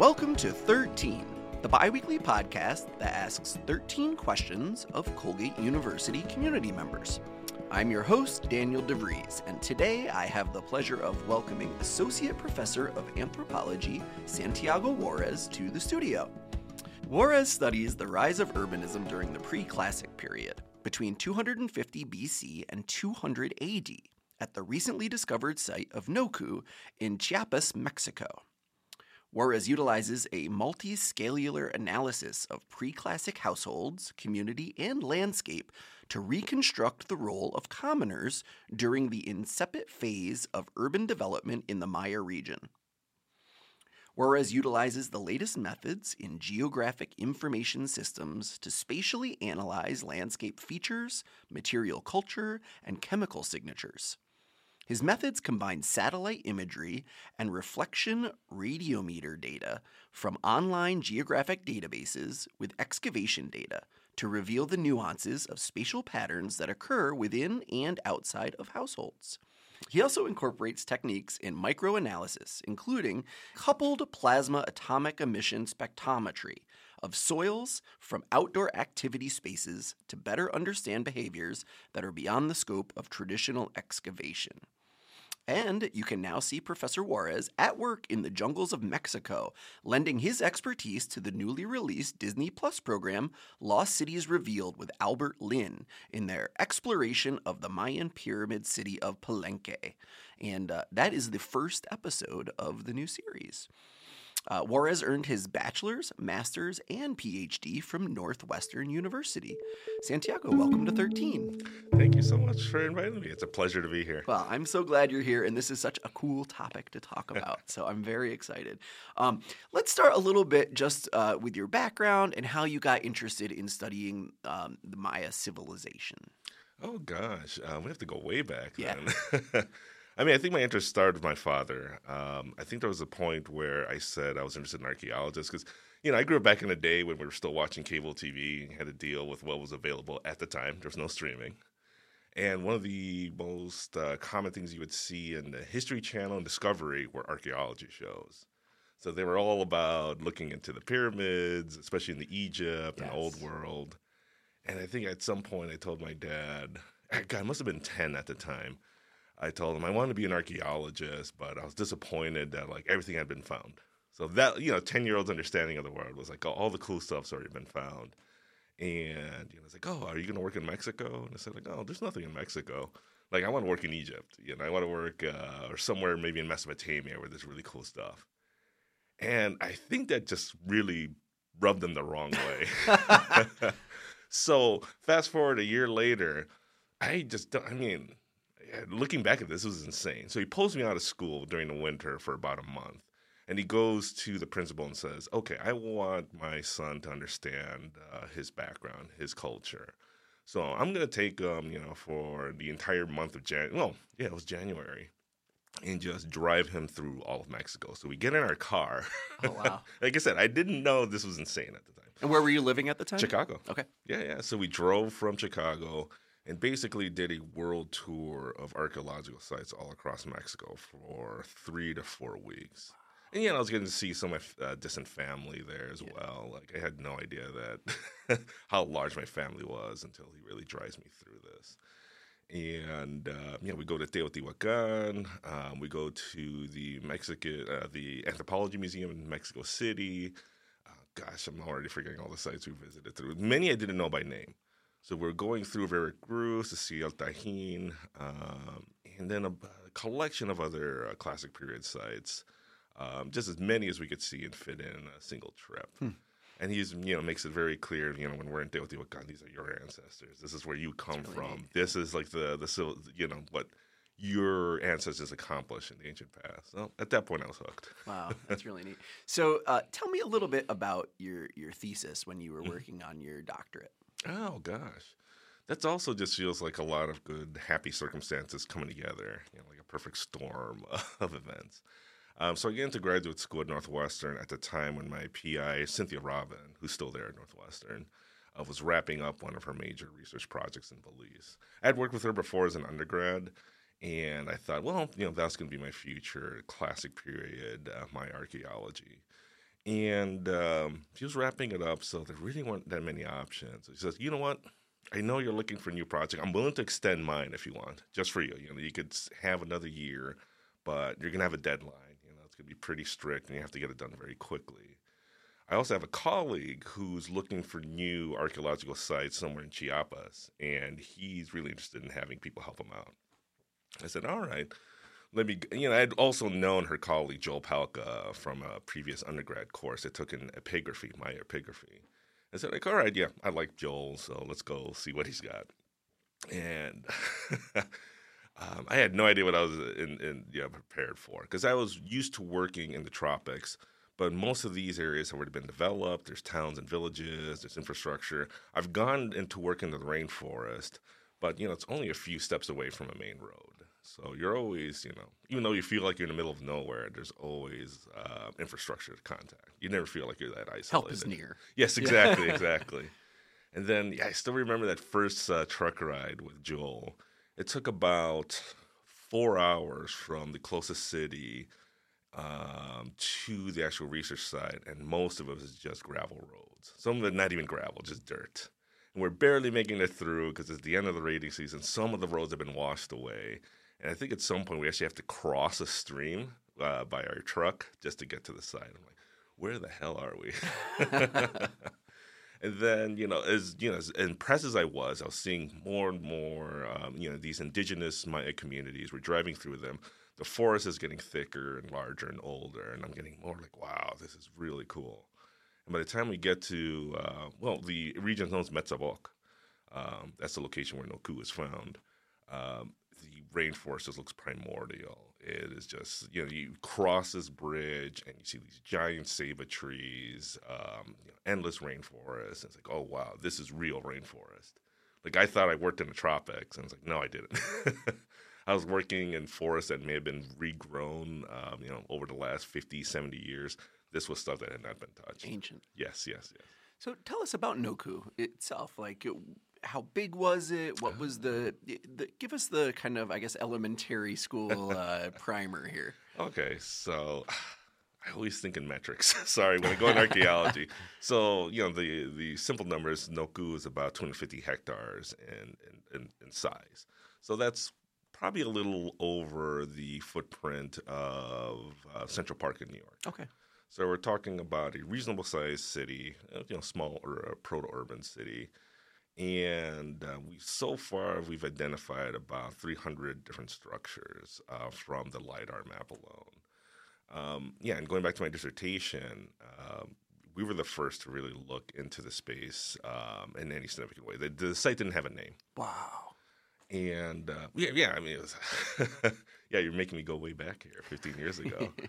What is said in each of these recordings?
welcome to 13, the biweekly podcast that asks 13 questions of Colgate University community members. I'm your host, Daniel DeVries, and today I have the pleasure of welcoming Associate Professor of Anthropology Santiago Juarez to the studio. Juarez studies the rise of urbanism during the pre classic period, between 250 BC and 200 AD, at the recently discovered site of Noh K'uh in Chiapas, Mexico. Juarez utilizes a multiscalular analysis of pre-classic households, community, and landscape to reconstruct the role of commoners during the incipient phase of urban development in the Maya region. Juarez utilizes the latest methods in geographic information systems to spatially analyze landscape features, material culture, and chemical signatures. His methods combine satellite imagery and reflection radiometer data from online geographic databases with excavation data to reveal the nuances of spatial patterns that occur within and outside of households. He also incorporates techniques in microanalysis, including coupled plasma atomic emission spectrometry of soils from outdoor activity spaces to better understand behaviors that are beyond the scope of traditional excavation. And you can now see Professor Juarez at work in the jungles of Mexico, lending his expertise to the newly released Disney Plus program Lost Cities Revealed with Albert Lin in their exploration of the Mayan pyramid city of Palenque. And uh, that is the first episode of the new series. Uh, Juarez earned his bachelor's, master's, and PhD from Northwestern University. Santiago, welcome to 13. Thank you so much for inviting me. It's a pleasure to be here. Well, I'm so glad you're here, and this is such a cool topic to talk about. so I'm very excited. Um, let's start a little bit just uh, with your background and how you got interested in studying um, the Maya civilization. Oh, gosh. Uh, we have to go way back Yeah. I mean, I think my interest started with my father. Um, I think there was a point where I said I was interested in archaeologists because, you know, I grew up back in the day when we were still watching cable TV, had to deal with what was available at the time. There was no streaming. And one of the most uh, common things you would see in the History Channel and Discovery were archaeology shows. So they were all about looking into the pyramids, especially in the Egypt and Old World. And I think at some point I told my dad, God, I must have been 10 at the time. I told him I wanted to be an archaeologist, but I was disappointed that like everything had been found. So that, you know, 10 year old's understanding of the world was like, oh, all the cool stuff's already been found. And, you know, it's like, oh, are you going to work in Mexico? And I said, like, oh, there's nothing in Mexico. Like, I want to work in Egypt. You know, I want to work uh, or somewhere maybe in Mesopotamia where there's really cool stuff. And I think that just really rubbed them the wrong way. so fast forward a year later, I just don't, I mean, looking back at this, it was insane. So he pulls me out of school during the winter for about a month. And he goes to the principal and says, Okay, I want my son to understand uh, his background, his culture. So I'm going to take him, you know, for the entire month of Jan. Well, yeah, it was January. And just drive him through all of Mexico. So we get in our car. Oh, wow. like I said, I didn't know this was insane at the time. And where were you living at the time? Chicago. Okay. Yeah, yeah. So we drove from Chicago and basically did a world tour of archaeological sites all across Mexico for three to four weeks. And yeah, I was getting to see some of my uh, distant family there as well. Like I had no idea that how large my family was until he really drives me through this. And uh, yeah, we go to Teotihuacan. Um, we go to the Mexican, uh, the Anthropology Museum in Mexico City. Uh, gosh, I'm already forgetting all the sites we visited through. Many I didn't know by name. So we're going through Veracruz to see El Tajín, um, and then a, a collection of other uh, classic period sites, um, just as many as we could see and fit in a single trip. And he's, you know, makes it very clear, you know, when we're in Teotihuacan, these are your ancestors. This is where you come really from. neat. This is like the the civil- you know what your ancestors accomplished in the ancient past. So at that point, I was hooked. Wow, that's really neat. So, uh, tell me a little bit about your your thesis when you were Mm-hmm. working on your doctorate. Oh gosh, that's also just feels like a lot of good, happy circumstances coming together. You know, like a perfect storm of events. Um, so I get into graduate school at Northwestern at the time when my PI Cynthia Robin, who's still there at Northwestern, uh, was wrapping up one of her major research projects in Belize. I had worked with her before as an undergrad, and I thought, well, you know, that's going to be my future classic period, uh, my archaeology. And um, she was wrapping it up, so there really weren't that many options. She says, "You know what? I know you're looking for a new project. I'm willing to extend mine if you want, just for you. You know, you could have another year, but you're gonna have a deadline. You know, it's gonna be pretty strict, and you have to get it done very quickly." I also have a colleague who's looking for new archaeological sites somewhere in Chiapas, and he's really interested in having people help him out. I said, "All right." Let me, you know, I'd also known her colleague Joel Palka from a previous undergrad course that took in epigraphy, my epigraphy. I said, like, all right, yeah, I like Joel, so let's go see what he's got. And um, I had no idea what I was in, in you know, prepared for because I was used to working in the tropics, but most of these areas have already been developed. There's towns and villages, there's infrastructure. I've gone into work in the rainforest, but you know, it's only a few steps away from a main road. So you're always, you know, even though you feel like you're in the middle of nowhere, there's always uh, infrastructure to contact. You never feel like you're that isolated. Help is near. Yes, exactly, exactly. And then yeah, I still remember that first uh, truck ride with Joel. It took about four hours from the closest city um, to the actual research site, and most of it was just gravel roads. Some of it not even gravel, just dirt. And we're barely making it through because it's the end of the rainy season. Some of the roads have been washed away. And I think at some point we actually have to cross a stream uh, by our truck just to get to the side. I'm like, where the hell are we? and then, you know, as you know, as impressed as I was, I was seeing more and more, um, you know, these indigenous Maya communities. We're driving through them. The forest is getting thicker and larger and older, and I'm getting more like, wow, this is really cool. And by the time we get to, uh, well, the region known as Metzabok, um, that's the location where Noh K'uh is found. Um, the rainforest just looks primordial. It is just you know you cross this bridge and you see these giant ceiba trees, um, you know, endless rainforest. And it's like oh wow, this is real rainforest. Like I thought I worked in the tropics, and it's like no, I didn't. I was working in forests that may have been regrown, um, you know, over the last 50, 70 years. This was stuff that had not been touched. Ancient. Yes, yes, yes. So tell us about Noh K'uh itself. Like, how big was it? What was the, the give us the kind of I guess elementary school uh, primer here. Okay, so I always think in metrics. Sorry, when I go in archaeology. So you know the the simple numbers. Noh K'uh is about 250 hectares in, in, in, in size. So that's probably a little over the footprint of uh, Central Park in New York. Okay. So we're talking about a reasonable sized city, uh, you know, small or a proto urban city and uh, we so far we've identified about 300 different structures uh, from the lidar map alone. Um, yeah, and going back to my dissertation, um, we were the first to really look into the space um, in any significant way. The, the, site didn't have a name. Wow. And uh, yeah, yeah, I mean, it was yeah, you're making me go way back here, 15 years ago.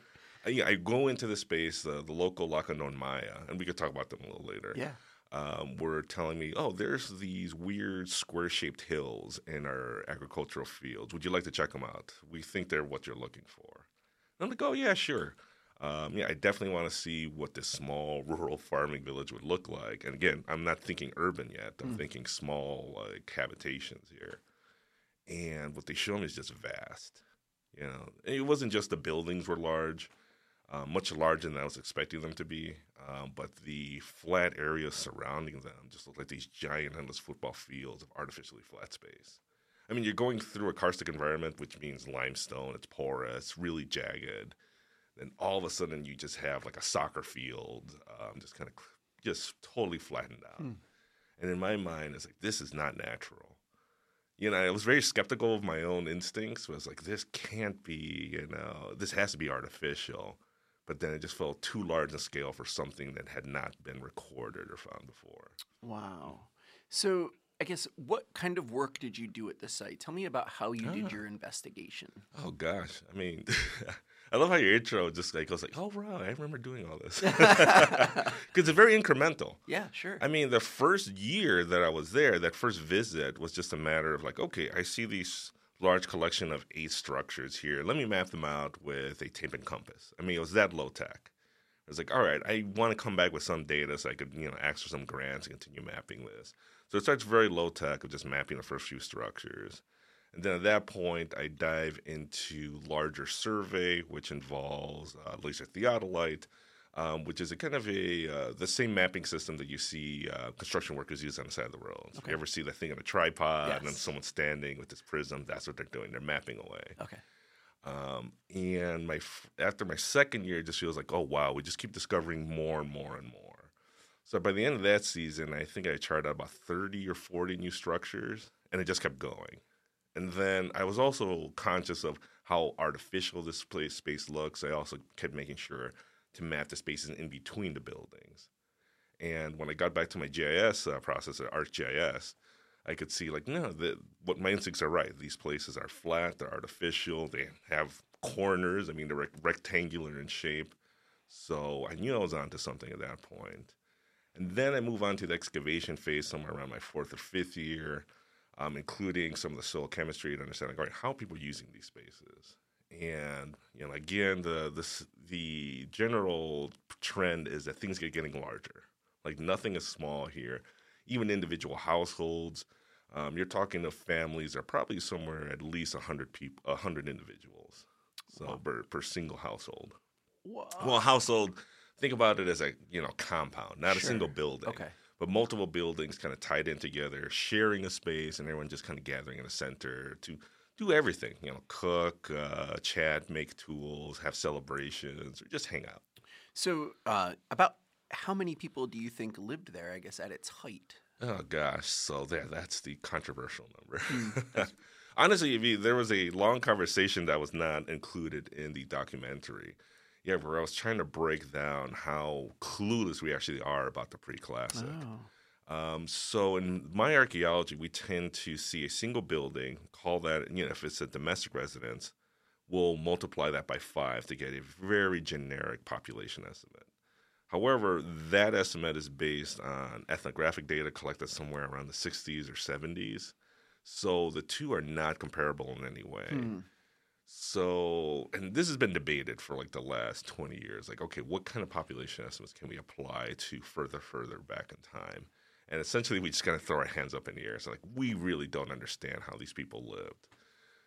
Yeah, I go into the space, uh, the local Lacandon Maya, and we could talk about them a little later. Yeah um, were telling me, "Oh, there's these weird square-shaped hills in our agricultural fields. Would you like to check them out? We think they're what you're looking for." And I'm like, "Oh yeah, sure." Um, yeah, I definitely want to see what this small rural farming village would look like. And again, I'm not thinking urban yet. I'm mm. thinking small like habitations here. And what they show me is just vast. You know, it wasn't just the buildings were large uh, much larger than I was expecting them to be. Um, but the flat areas surrounding them just look like these giant endless football fields of artificially flat space. I mean, you're going through a karstic environment, which means limestone, it's porous, really jagged. Then all of a sudden, you just have like a soccer field, um, just kind of just totally flattened out. Hmm. And in my mind, it's like, this is not natural. You know, I was very skeptical of my own instincts. Was like, this can't be, you know, this has to be artificial but then it just felt too large in scale for something that had not been recorded or found before. Wow. So I guess what kind of work did you do at the site? Tell me about how you did ah. your investigation. Oh gosh, I mean, I love how your intro just like goes like, "Oh wow, I remember doing all this," because it's very incremental. Yeah, sure. I mean, the first year that I was there, that first visit was just a matter of like, okay, I see these large collection of eight structures here. Let me map them out with a tape and compass. I mean, it was that low tech. I was like, all right, I want to come back with some data so I could, you know, ask for some grants and continue mapping this. So it starts very low tech of just mapping the first few structures. And then at that point, I dive into larger survey, which involves uh, laser theodolite, um, which is a kind of a uh, the same mapping system that you see uh, construction workers use on the side of the road. So Okay. You ever see the thing on a tripod and then Yes. someone standing with this prism? That's what they're doing. They're mapping away. Okay. Um, and my f- after my second year, it just feels like, oh wow, we just keep discovering more and more and more. So by the end of that season, I think I charted out about thirty or forty new structures, and it just kept going. And then I was also conscious of how artificial this place space looks. I also kept making sure to map the spaces in between the buildings. And when I got back to my GIS uh, process ArcGIS, I could see like no, the, what my instincts are right. These places are flat, they're artificial, they have corners. I mean, they're rec- rectangular in shape. So I knew I was onto something at that point. And then I move on to the excavation phase somewhere around my fourth or fifth year, um, including some of the soil chemistry to understand like, all right, how are people using these spaces? And you know, again, the the the general trend is that things get getting larger. Like nothing is small here. Even individual households, um, you're talking of families are probably somewhere at least hundred people, hundred individuals, so Wow. per, per single household. Whoa. Well, household, think about it as a you know compound, not a single building. Okay. But multiple buildings kind of tied in together, sharing a space, and everyone just kind of gathering in the center to do everything. You know, cook, uh, chat, make tools, have celebrations, or just hang out. So, uh, about how many people do you think lived there? I guess at its height. Oh gosh, so there, that's the controversial number. Hmm, Honestly, if you, there was a long conversation that was not included in the documentary. Yeah, where I was trying to break down how clueless we actually are about the pre-classic. Oh. Um, so in Maya archaeology, we tend to see a single building, call that, you know, if it's a domestic residence, we'll multiply that by five to get a very generic population estimate. However, that estimate is based on ethnographic data collected somewhere around the 60s or 70s. So the two are not comparable in any way. Hmm. So, and this has been debated for like the last 20 years. Like, okay, what kind of population estimates can we apply to further, further back in time? And essentially, we just kind of throw our hands up in the air. It's like, we really don't understand how these people lived.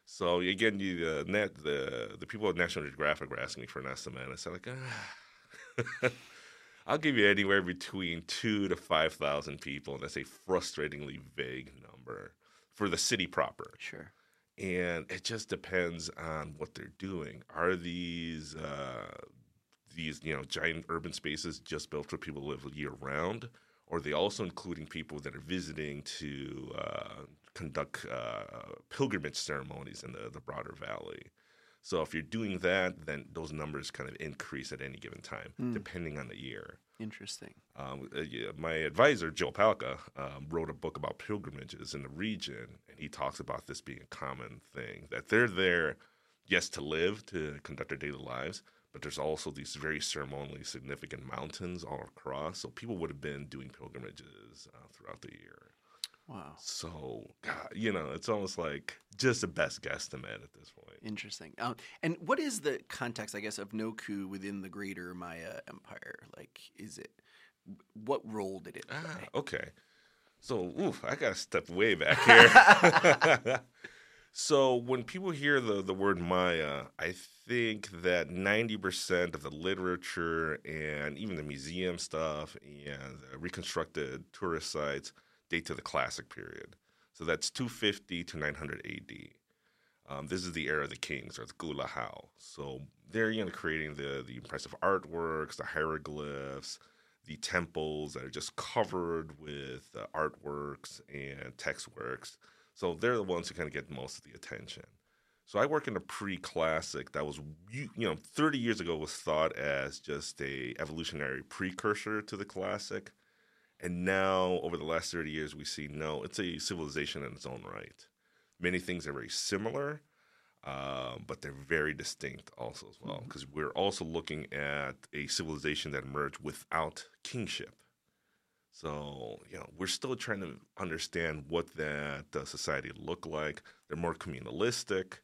So, again, you, uh, net, the, the people at National Geographic were asking me for an estimate. And I said, like, ah. I'll give you anywhere between two to 5,000 people. And that's a frustratingly vague number for the city proper Sure. and it just depends on what they're doing. Are these uh, these you know giant urban spaces just built for people to live year round, or they also including people that are visiting to uh, conduct uh, pilgrimage ceremonies in the, the broader valley? So if you're doing that, then those numbers kind of increase at any given time, Hmm. depending on the year. Interesting. Um, uh, my advisor, Joe Palka, um, wrote a book about pilgrimages in the region, and he talks about this being a common thing that they're there, yes, to live, to conduct their daily lives, but there's also these very ceremonially significant mountains all across. So people would have been doing pilgrimages uh, throughout the year. Wow. So, God, you know, it's almost like just a best guesstimate at this point. Interesting. Um, and what is the context, I guess, of Noh K'uh within the greater Maya Empire? Like, is it what role did it play? Ah, okay. So, oof, I gotta step way back here. so, when people hear the the word Maya, I think that ninety percent of the literature and even the museum stuff and the reconstructed tourist sites date to the classic period. So that's 250 to 900 AD. Um, this is the era of the kings, or the k'uhul ajaw. So they're you know creating the the impressive artworks, the hieroglyphs, the temples that are just covered with uh, artworks and text works. So they're the ones who kind of get most of the attention. So I work in a pre-classic that was you you know 30 years ago was thought as just a evolutionary precursor to the classic. And now over the last 30 years we see no, it's a civilization in its own right. Many things are very similar, um, but they're very distinct also as well because we're also looking at a civilization that emerged without kingship. So you know we're still trying to understand what that uh, society looked like. They're more communalistic.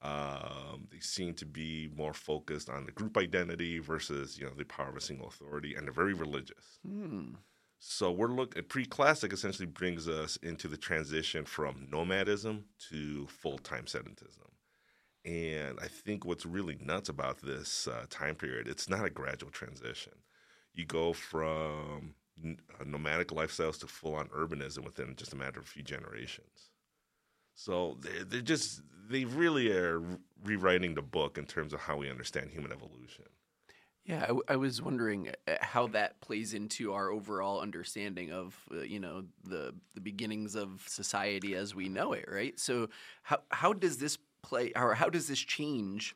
Um, they seem to be more focused on the group identity versus you know the power of a single authority, and they're very religious. Hmm. So we're looking pre-classic essentially brings us into the transition from nomadism to full-time sedentism. And I think what's really nuts about this uh, time period, it's not a gradual transition. You go from nomadic lifestyles to full on urbanism within just a matter of a few generations. So they're, they're just, they really are rewriting the book in terms of how we understand human evolution. Yeah, I, w- I was wondering uh, how that plays into our overall understanding of uh, you know the the beginnings of society as we know it, right? So how how does this play or how does this change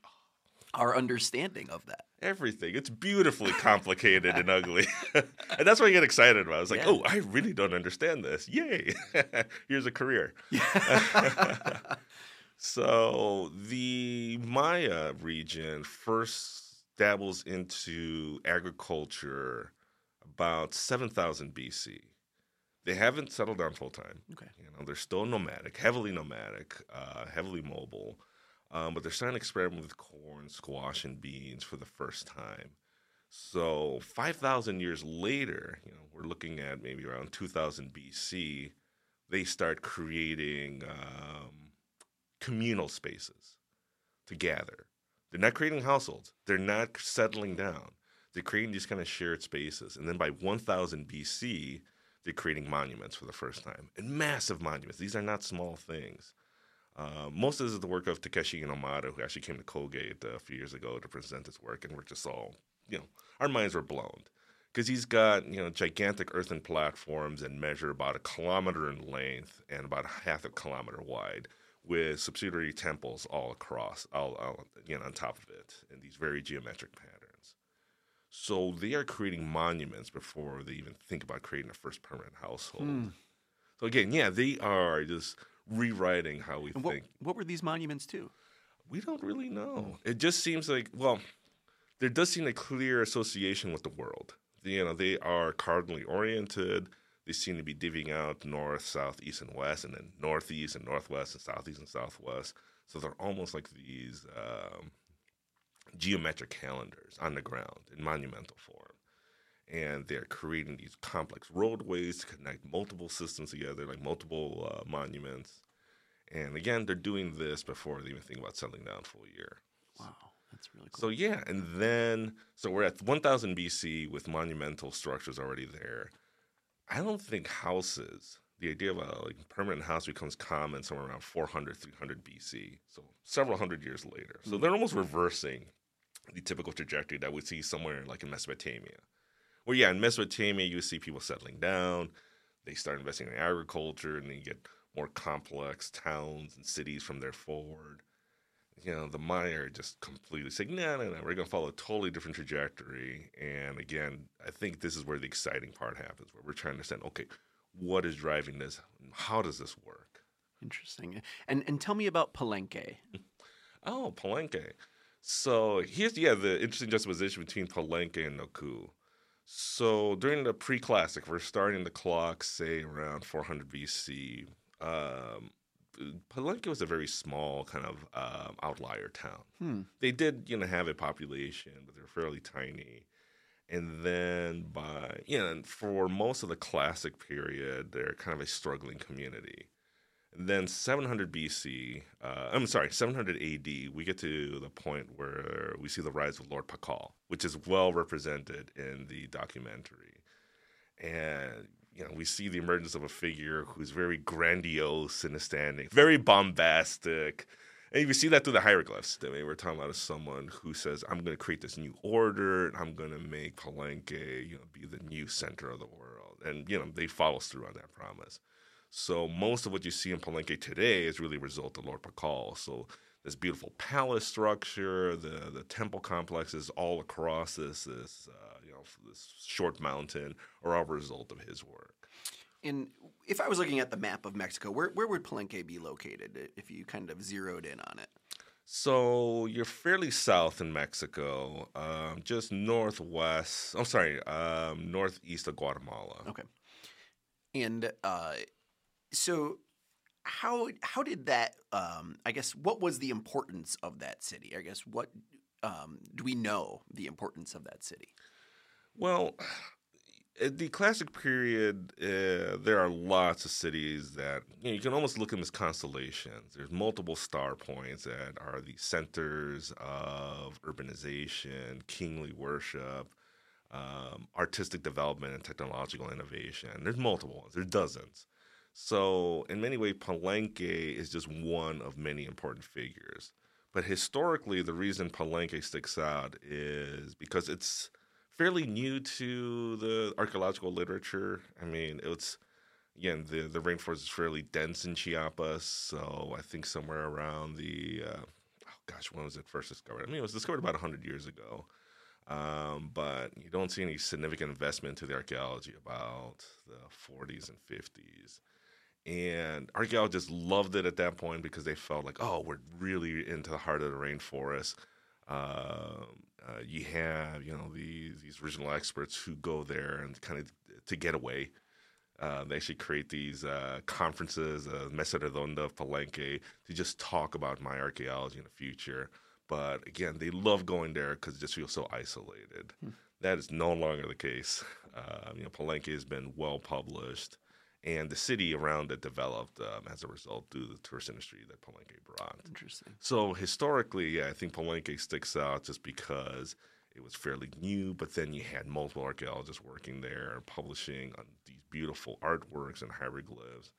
our understanding of that? Everything. It's beautifully complicated and ugly. and that's what I get excited about. It's like, Yeah. oh, I really don't understand this. Yay. Here's a career. so the Maya region first dabbles into agriculture about 7000 BC. They haven't settled down full time. Okay. You know, they're still nomadic, heavily nomadic, uh, heavily mobile, um, but they're starting to experiment with corn, squash, and beans for the first time. So 5,000 years later, you know, we're looking at maybe around 2000 BC, they start creating um, communal spaces to gather. They're not creating households. They're not settling down. They're creating these kind of shared spaces. And then by 1000 BC, they're creating monuments for the first time. And massive monuments. These are not small things. Uh, most of this is the work of Takeshi Inomata, who actually came to Colgate uh, a few years ago to present his work. And we're just all, you know, our minds were blown. Because he's got, you know, gigantic earthen platforms and measure about a kilometer in length and about a half a kilometer wide with subsidiary temples all across, all, all you know, on top of it, in these very geometric patterns. So they are creating monuments before they even think about creating a first permanent household. Hmm. So again, yeah, they are just rewriting how we And what think. what were these monuments to? We don't really know. It just seems like well, there does seem a clear association with the world. You know, they are cardinally oriented. They seem to be divvying out north, south, east, and west, and then northeast and northwest and southeast and southwest. So they're almost like these um, geometric calendars on the ground in monumental form. And they're creating these complex roadways to connect multiple systems together, like multiple uh, monuments. And again, they're doing this before they even think about settling down full year. Wow, that's really cool. So yeah, and then so we're at 1000 BC with monumental structures already there. I don't think houses, the idea of a like permanent house becomes common somewhere around 400 300 BC. So several hundred years later. So they're almost reversing the typical trajectory that we see somewhere like in Mesopotamia. Well, yeah, in Mesopotamia you see people settling down, they start investing in agriculture and they get more complex towns and cities from there forward you know, the Maya just completely saying, no, no, no, we're going to follow a totally different trajectory. And again, I think this is where the exciting part happens, where we're trying to understand, okay, what is driving this? How does this work? Interesting. And and tell me about Palenque. Oh, Palenque. So here's, yeah, the interesting juxtaposition between Palenque and Noh K'uh. So during the pre-classic, we're starting the clock, say around 400 BC. Um, Palenque was a very small kind of um, outlier town. Hmm. They did, you know, have a population, but they're fairly tiny. And then by, you know, for most of the classic period, they're kind of a struggling community. Then 700 BC, uh, I'm sorry, 700 AD, we get to the point where we see the rise of Lord Pakal, which is well represented in the documentary. And you know, we see the emergence of a figure who's very grandiose in his standing, very bombastic. And you see that through the hieroglyphs. I mean, we're talking about someone who says, I'm going to create this new order, and I'm going to make Palenque, you know, be the new center of the world. And, you know, they follows through on that promise. So most of what you see in Palenque today is really a result of Lord Pakal. So this beautiful palace structure, the the temple complexes all across this this uh, you know this short mountain are all a result of his work. And if I was looking at the map of Mexico, where where would Palenque be located if you kind of zeroed in on it? So you're fairly south in Mexico, um, just northwest. I'm sorry, um, northeast of Guatemala. Okay. And uh, so how how did that um, I guess what was the importance of that city? I guess what um, do we know the importance of that city? Well, the classic period, uh, there are lots of cities that you, know, you can almost look at as constellations. There's multiple star points that are the centers of urbanization, kingly worship, um, artistic development, and technological innovation. There's multiple ones. There's dozens. So, in many ways, Palenque is just one of many important figures. But historically, the reason Palenque sticks out is because it's fairly new to the archaeological literature. I mean, it's again the the rainforest is fairly dense in Chiapas, so I think somewhere around the uh, oh gosh, when was it first discovered? I mean, it was discovered about hundred years ago. Um, but you don't see any significant investment to the archaeology about the 40s and 50s. And archaeologists loved it at that point because they felt like, oh, we're really into the heart of the rainforest. Uh, uh, you have, you know, these these regional experts who go there and kind of to get away. Uh, they actually create these uh, conferences, uh, Mesa Redonda Palenque, to just talk about Maya archaeology in the future. But again, they love going there because it just feels so isolated. Hmm. That is no longer the case. Uh, you know, Palenque has been well published and the city around it developed um, as a result due to the tourist industry that Palenque brought. Interesting. So historically, yeah, I think Palenque sticks out just because it was fairly new, but then you had multiple archaeologists working there, publishing on these beautiful artworks and hieroglyphs,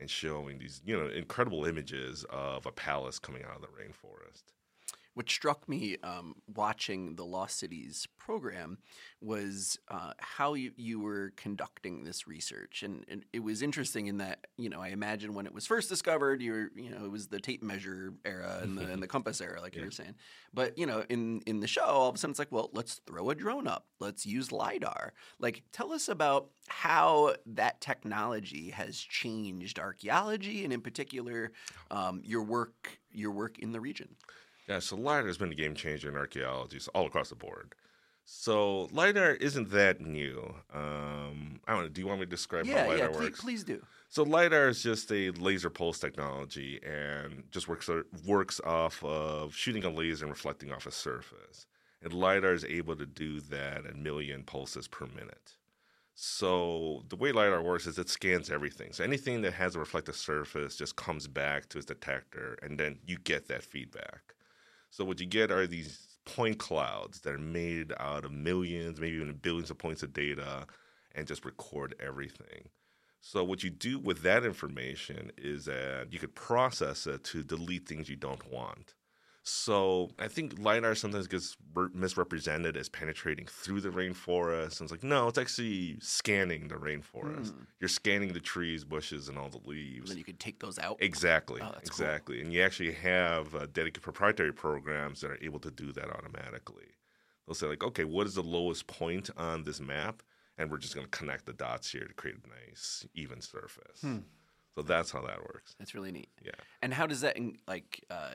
and showing these you know incredible images of a palace coming out of the rainforest. What struck me um, watching the Lost Cities program was uh, how you, you were conducting this research, and, and, it was interesting in that you know I imagine when it was first discovered, you were you know it was the tape measure era and the, and the compass era, like yeah. you were saying. But you know in in the show, all of a sudden it's like, well, let's throw a drone up, let's use lidar. Like, tell us about how that technology has changed archaeology, and in particular, um, your work your work in the region. Yeah, so LiDAR has been a game changer in archaeology so all across the board. So LiDAR isn't that new. Um, I don't know. Do you want me to describe yeah, how LiDAR yeah, please, works? please do. So LiDAR is just a laser pulse technology and just works works off of shooting a laser and reflecting off a surface. And LiDAR is able to do that a million pulses per minute. So the way LiDAR works is it scans everything. So anything that has a reflective surface just comes back to its detector, and then you get that feedback. So what you get are these point clouds that are made out of millions, maybe even billions of points of data, and just record everything. So what you do with that information is that you could process it to delete things you don't want. So I think lidar sometimes gets misrepresented as penetrating through the rainforest. And it's like, no, it's actually scanning the rainforest. Mm. You're scanning the trees, bushes, and all the leaves. And then you can take those out. Exactly, oh, exactly. Cool. And you actually have uh, dedicated proprietary programs that are able to do that automatically. They'll say like, okay, what is the lowest point on this map? And we're just going to connect the dots here to create a nice even surface. Hmm. So that's how that works. That's really neat. Yeah. And how does that like? Uh,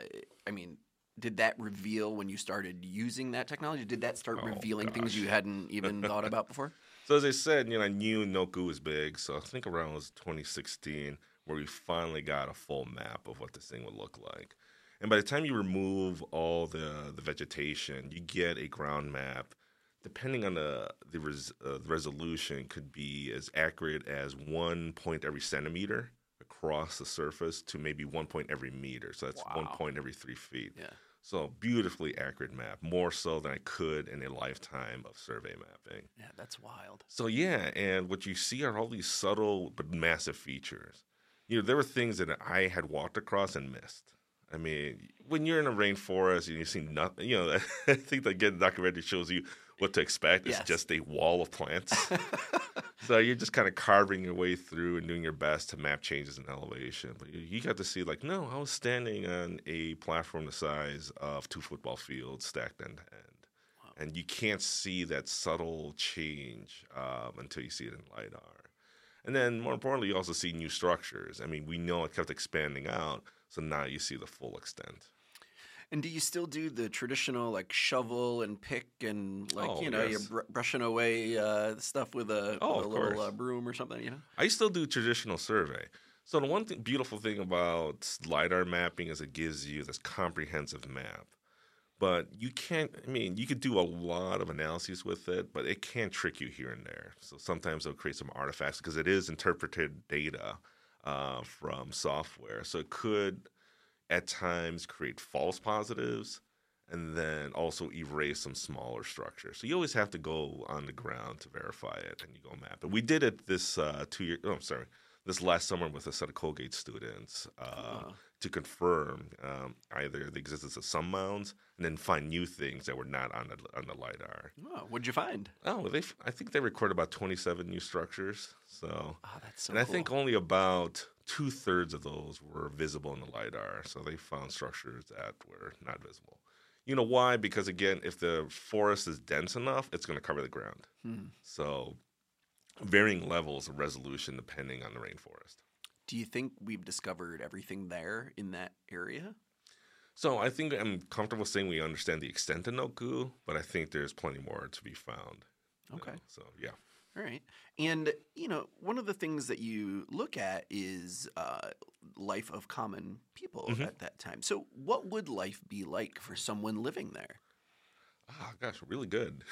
I mean, did that reveal when you started using that technology? Did that start oh, revealing gosh. things you hadn't even thought about before? So as I said, you know, I knew Noh K'uh was big. So I think around was 2016 where we finally got a full map of what this thing would look like. And by the time you remove all the the vegetation, you get a ground map. Depending on the the, res, uh, the resolution, could be as accurate as one point every centimeter across the surface to maybe one point every meter. So that's wow. one point every three feet. Yeah. So beautifully accurate map, more so than I could in a lifetime of survey mapping. Yeah, that's wild. So yeah, and what you see are all these subtle but massive features. You know, there were things that I had walked across and missed. I mean, when you're in a rainforest and you see nothing, you know, I think that again, the documentary shows you what to expect. It's yes. just a wall of plants. so you're just kind of carving your way through and doing your best to map changes in elevation. But you, got to see, like, no, I was standing on a platform the size of two football fields stacked end to end. And you can't see that subtle change um, until you see it in LiDAR. And then, more importantly, you also see new structures. I mean, we know it kept expanding out, so now you see the full extent. And do you still do the traditional like shovel and pick and like oh, you know yes. you're br- brushing away uh, stuff with a, oh, with a little uh, broom or something? You know, I still do traditional survey. So the one thing, beautiful thing about lidar mapping is it gives you this comprehensive map. But you can't. I mean, you could do a lot of analyses with it, but it can trick you here and there. So sometimes it'll create some artifacts because it is interpreted data uh, from software. So it could, at times, create false positives and then also erase some smaller structures. So you always have to go on the ground to verify it, and you go map it. We did it this uh, two years. Oh, sorry, this last summer with a set of Colgate students uh, oh. to confirm um, either the existence of some mounds and then find new things that were not on the on the lidar. Oh, what'd you find? Oh, they I think they recorded about twenty seven new structures. So, oh, that's so and cool. I think only about two thirds of those were visible in the lidar. So they found structures that were not visible. You know why? Because again, if the forest is dense enough, it's going to cover the ground. Hmm. So varying levels of resolution depending on the rainforest. Do you think we've discovered everything there in that area? So I think I'm comfortable saying we understand the extent of Noh K'uh, but I think there's plenty more to be found. Okay. know? So yeah. All right. And, you know, one of the things that you look at is uh, life of common people mm-hmm. at that time. So, what would life be like for someone living there? Oh, gosh, really good.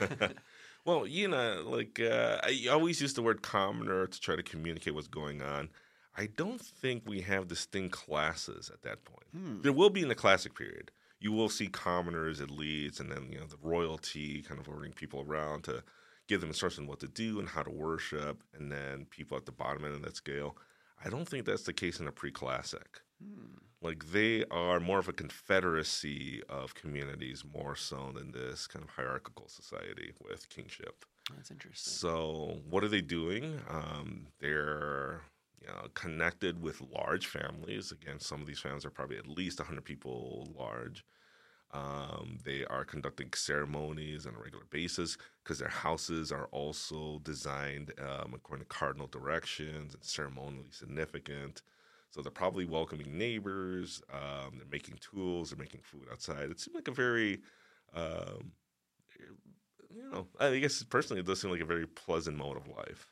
well, you know, like uh, I always use the word commoner to try to communicate what's going on. I don't think we have distinct classes at that point. Hmm. There will be in the classic period. You will see commoners, elites, and then you know the royalty kind of ordering people around to give them instruction what to do and how to worship, and then people at the bottom end of that scale. I don't think that's the case in a pre-classic. Hmm. Like they are more of a confederacy of communities more so than this kind of hierarchical society with kingship. That's interesting. So what are they doing? Um, they're you know, connected with large families. Again, some of these families are probably at least 100 people large. Um, they are conducting ceremonies on a regular basis because their houses are also designed um, according to cardinal directions and ceremonially significant. So they're probably welcoming neighbors. Um, they're making tools. They're making food outside. It seems like a very, um, you know, I guess personally, it does seem like a very pleasant mode of life.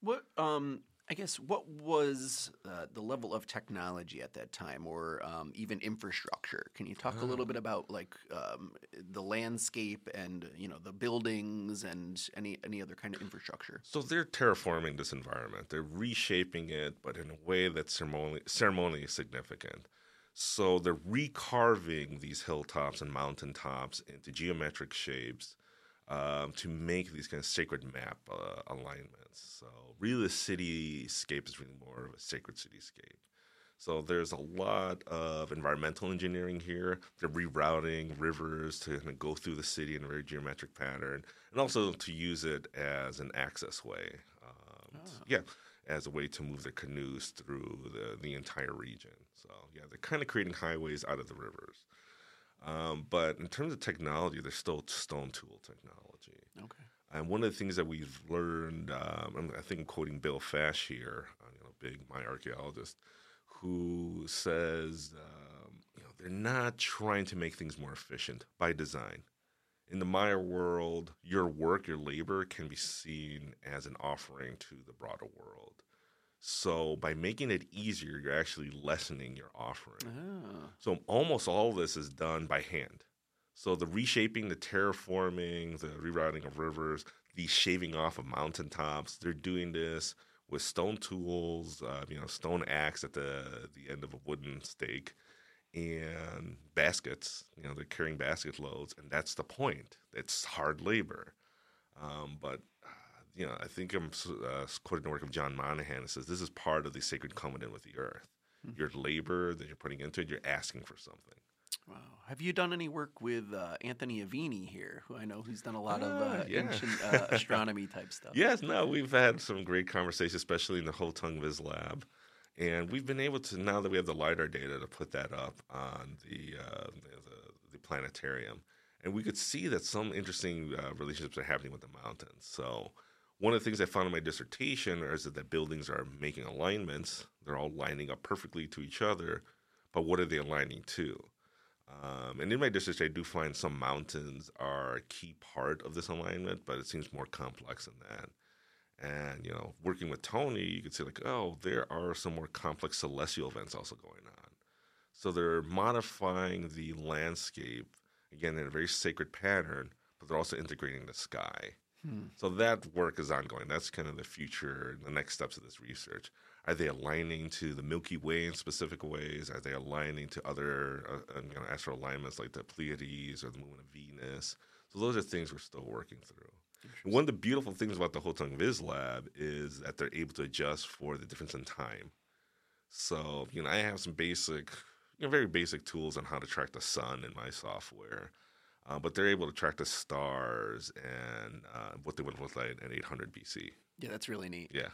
What um, I guess what was uh, the level of technology at that time, or um, even infrastructure? Can you talk oh. a little bit oh. about like um, the landscape and you know the buildings and any any other kind of infrastructure? So they're terraforming this environment. They're reshaping it, but in a way that's ceremonially, ceremonially significant. So they're recarving these hilltops and mountaintops into geometric shapes um, to make these kind of sacred map uh, alignments. So really, the cityscape is really more of a sacred cityscape. So there's a lot of environmental engineering here. They're rerouting rivers to kind of go through the city in a very geometric pattern, and also to use it as an access way. Um, oh. Yeah, as a way to move their canoes through the the entire region. So yeah, they're kind of creating highways out of the rivers. Um, but in terms of technology, there's still stone tool technology. Okay. And one of the things that we've learned, um, I think I'm quoting Bill Fash here, uh, you know, big Maya archaeologist, who says, um, you know, they're not trying to make things more efficient by design. In the Maya world, your work, your labor can be seen as an offering to the broader world. So by making it easier, you're actually lessening your offering. Oh. So almost all of this is done by hand. So the reshaping, the terraforming, the rerouting of rivers, the shaving off of mountaintops, they're doing this with stone tools, uh, you know, stone axe at the the end of a wooden stake, and baskets. You know, they're carrying basket loads, and that's the point. It's hard labor, um, but you know, I think I'm uh, quoting the work of John Monaghan. It says this is part of the sacred covenant with the earth. Mm-hmm. Your labor that you're putting into it, you're asking for something. Wow. Have you done any work with uh, Anthony Aveni here, who I know who's done a lot uh, of uh, yeah. ancient uh, astronomy type stuff? Yes, no, we've had some great conversations, especially in the whole Ho Tung Viz lab. And we've been able to, now that we have the LIDAR data, to put that up on the, uh, the, the, planetarium. And we could see that some interesting uh, relationships are happening with the mountains. So one of the things I found in my dissertation is that the buildings are making alignments. They're all lining up perfectly to each other, but what are they aligning to? Um, and in my dissertation, I do find some mountains are a key part of this alignment, but it seems more complex than that. And you know, working with Tony, you could say like, oh, there are some more complex celestial events also going on. So they're modifying the landscape again in a very sacred pattern, but they're also integrating the sky. Hmm. So that work is ongoing. That's kind of the future, the next steps of this research. Are they aligning to the Milky Way in specific ways? Are they aligning to other uh, you know, astral alignments like the Pleiades or the moon of Venus? So those are things we're still working through. One of the beautiful things about the Ho Tung Viz lab is that they're able to adjust for the difference in time. So, you know, I have some basic, you know, very basic tools on how to track the sun in my software. Uh, but they're able to track the stars and uh, what they would look like in 800 BC. Yeah, that's really neat. Yeah.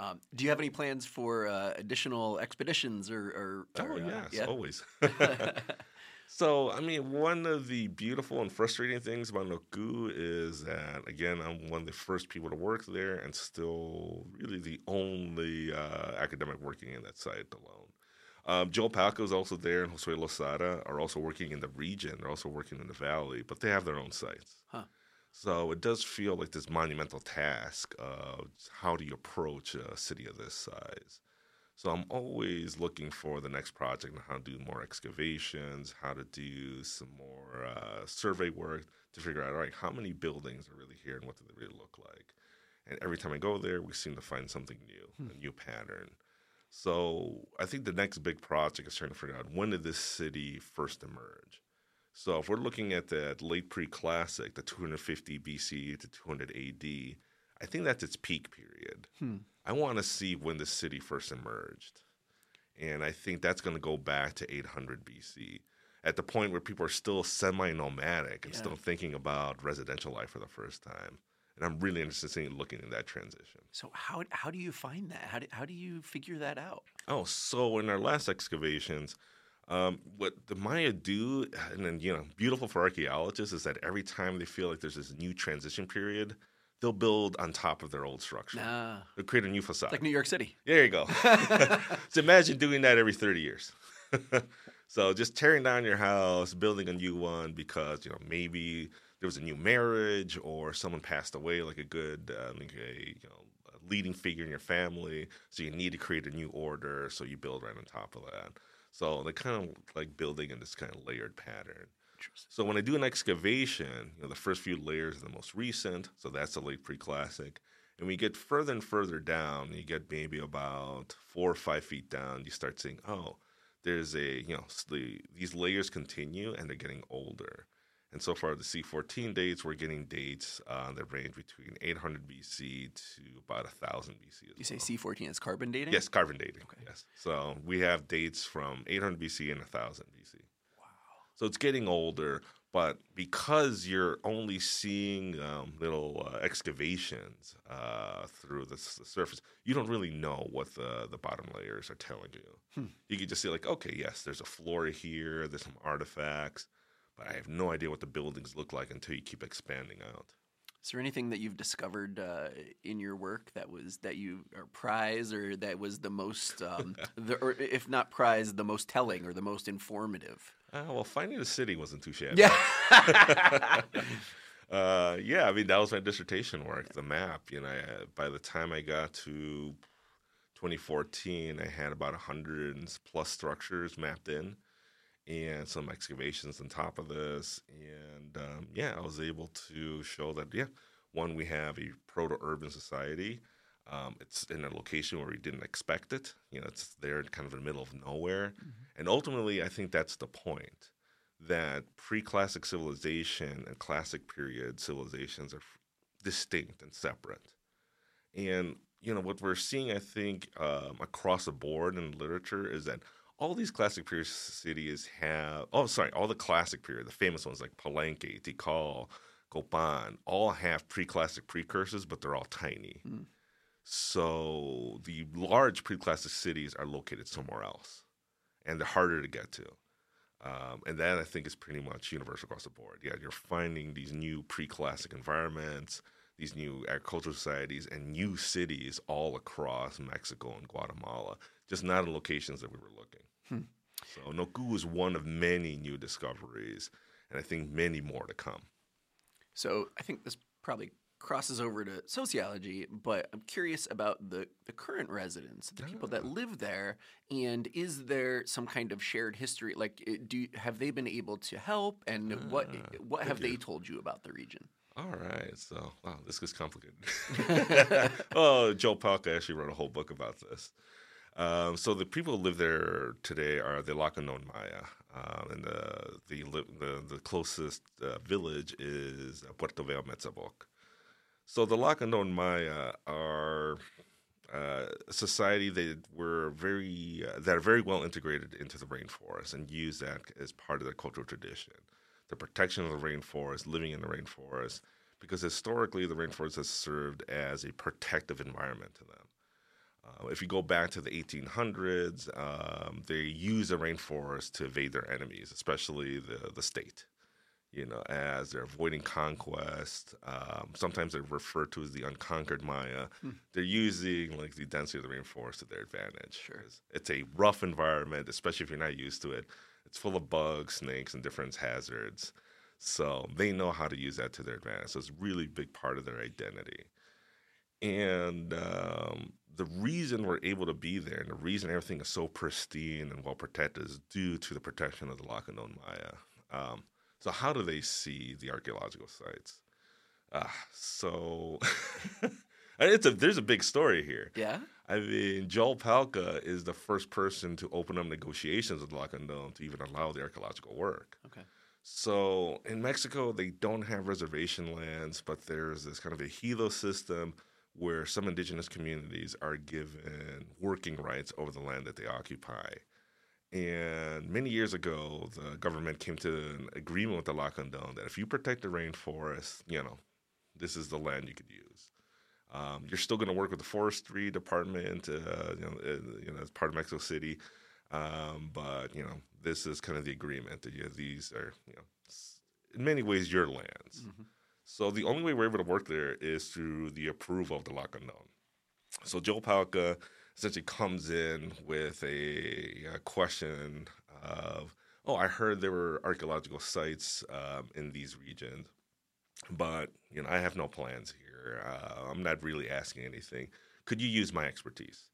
Um, do you have any plans for uh, additional expeditions or? or, or Oh, uh, yes, yeah? always. so, I mean, one of the beautiful and frustrating things about Noh K'uh is that, again, I'm one of the first people to work there and still really the only uh, academic working in that site alone. Um, Joel Palka is also there, and Josue Losada are also working in the region. They're also working in the valley, but they have their own sites. Huh. So it does feel like this monumental task of how do you approach a city of this size. So I'm always looking for the next project and how to do more excavations, how to do some more uh, survey work to figure out, all right, how many buildings are really here and what do they really look like? And every time I go there, we seem to find something new, a new pattern. So I think the next big project is trying to figure out when did this city first emerge? So if we're looking at that late pre-classic, the 250 BC to 200 AD, I think that's its peak period. Hmm. I want to see when the city first emerged. And I think that's going to go back to 800 BC, at the point where people are still semi nomadic and Yeah. still thinking about residential life for the first time. And I'm really interested in looking at that transition. So how how do you find that? How do, how do you figure that out? Oh, so in our last excavations, um, what the Maya do, and then, you know, beautiful for archaeologists, is that every time they feel like there's this new transition period, they'll build on top of their old structure. Nah, They'll create a new facade. like New York City. There you go. so imagine doing that every 30 years. so just tearing down your house, building a new one because, you know, maybe there was a new marriage or someone passed away, like a good, uh, like a, you know, a leading figure in your family. So you need to create a new order. So you build right on top of that. So they kind of like building in this kind of layered pattern. So when I do an excavation, you know, the first few layers are the most recent, so that's the late pre-classic. And we get further and further down, you get maybe about four or five feet down, you start seeing, oh, there's a, you know, the, these layers continue and they're getting older. And so far, the C14 dates, we're getting dates uh, that range between 800 BC to about 1,000 BC. As You say well. C14 is carbon dating? Yes, carbon dating. Okay. Yes. So we have dates from 800 BC and 1,000 BC. Wow. So it's getting older, but because you're only seeing um, little uh, excavations uh, through the, s- the surface, you don't really know what the, the bottom layers are telling you. Hmm. You can just see, like, okay, yes, there's a floor here, there's some artifacts, but I have no idea what the buildings look like until you keep expanding out. Is there anything that you've discovered uh, in your work that was that you are prized or that was the most, um, the, or if not prized, the most telling or the most informative? Uh, well, finding the city wasn't too shabby. Yeah. uh, yeah, I mean that was my dissertation work, the map. You know, I, by the time I got to 2014, I had about hundred plus structures mapped in, and some excavations on top of this. And um, yeah, I was able to show that yeah, one we have a proto-urban society. Um, it's in a location where we didn't expect it. You know, it's there, kind of in the middle of nowhere. And ultimately, I think that's the point that pre-classic civilization and classic period civilizations are f- distinct and separate. And you know what we're seeing, I think, um, across the board in literature is that all these classic period cities have. Oh, sorry, all the classic period, the famous ones like Palenque, Tikal, Copan, all have pre-classic precursors, but they're all tiny. Mm. So the large pre-classic cities are located somewhere else, and they're harder to get to. Um, and that I think is pretty much universal across the board. Yeah, you're finding these new pre-classic environments, these new agricultural societies, and new cities all across Mexico and Guatemala, just not in locations that we were looking. Hmm. So Noh K'uh is one of many new discoveries, and I think many more to come. So I think this probably crosses over to sociology, but I'm curious about the, the current residents, the people that Ah. live there, and is there some kind of shared history? Like, eh, do have they been able to help, and what Ah, what have thank they told you about the region? All right, so wow, this gets complicated. oh, Joe Palka actually wrote a whole book about this. Um, so the people who live there today are the Lacandon Maya, um, and the the the, the closest uh, village is Puerto Bello Metzabok. So the Lacandon Maya are uh, a society that were very uh, that are very well integrated into the rainforest and use that as part of their cultural tradition. The protection of the rainforest, living in the rainforest, because historically the rainforest has served as a protective environment to them. Uh, if you go back to the 1800s, um, they used the rainforest to evade their enemies, especially the, the state. You know, as they're avoiding conquest. Um, sometimes they're referred to as the unconquered Maya. They're using like the density of the rainforest to their advantage. Sure. It's a rough environment, especially if you're not used to it. It's full of bugs, snakes, and different hazards. So they know how to use that to their advantage. So it's a really big part of their identity. And um, the reason we're able to be there and the reason everything is so pristine and well protected is due to the protection of the Lacandon Maya. Um, so, how do they see the archaeological sites? Uh, so, it's a, there's a big story here. Yeah, I mean, Joel Palka is the first person to open up negotiations with the Lacandon to even allow the archaeological work. okay, So in Mexico, they don't have reservation lands, but there's this kind of a ejido system where some indigenous communities are given working rights over the land that they occupy. And many years ago, the government came to an agreement with the Lacandon that if you protect the rainforest, you know, this is the land you could use. Um, you're still going to work with the forestry department, uh, you know, uh, you know, as part of Mexico City, um, but you know, this is kind of the agreement that you these are, you know, in many ways your lands. Mhm. So the only way we're able to work there is through the approval of the Lacandon. So Joe Palka essentially comes in with a, a question of, "Oh, I heard there were archaeological sites um, in these regions, but you know, I have no plans here. Uh, I'm not really asking anything. Could you use my expertise?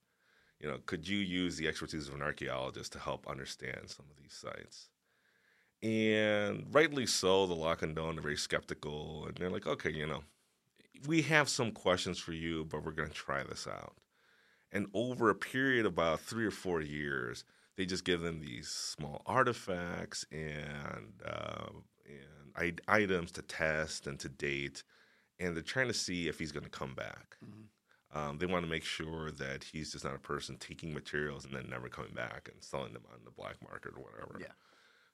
You know, could you use the expertise of an archaeologist to help understand some of these sites?" And rightly so, the Lacandon are very skeptical, and they're like, "Okay, you know, we have some questions for you, but we're going to try this out." And over a period of about three or four years, they just give them these small artifacts and uh, and I- items to test and to date, and they're trying to see if he's going to come back. Mhm. Um, they want to make sure that he's just not a person taking materials and then never coming back and selling them on the black market or whatever. Yeah.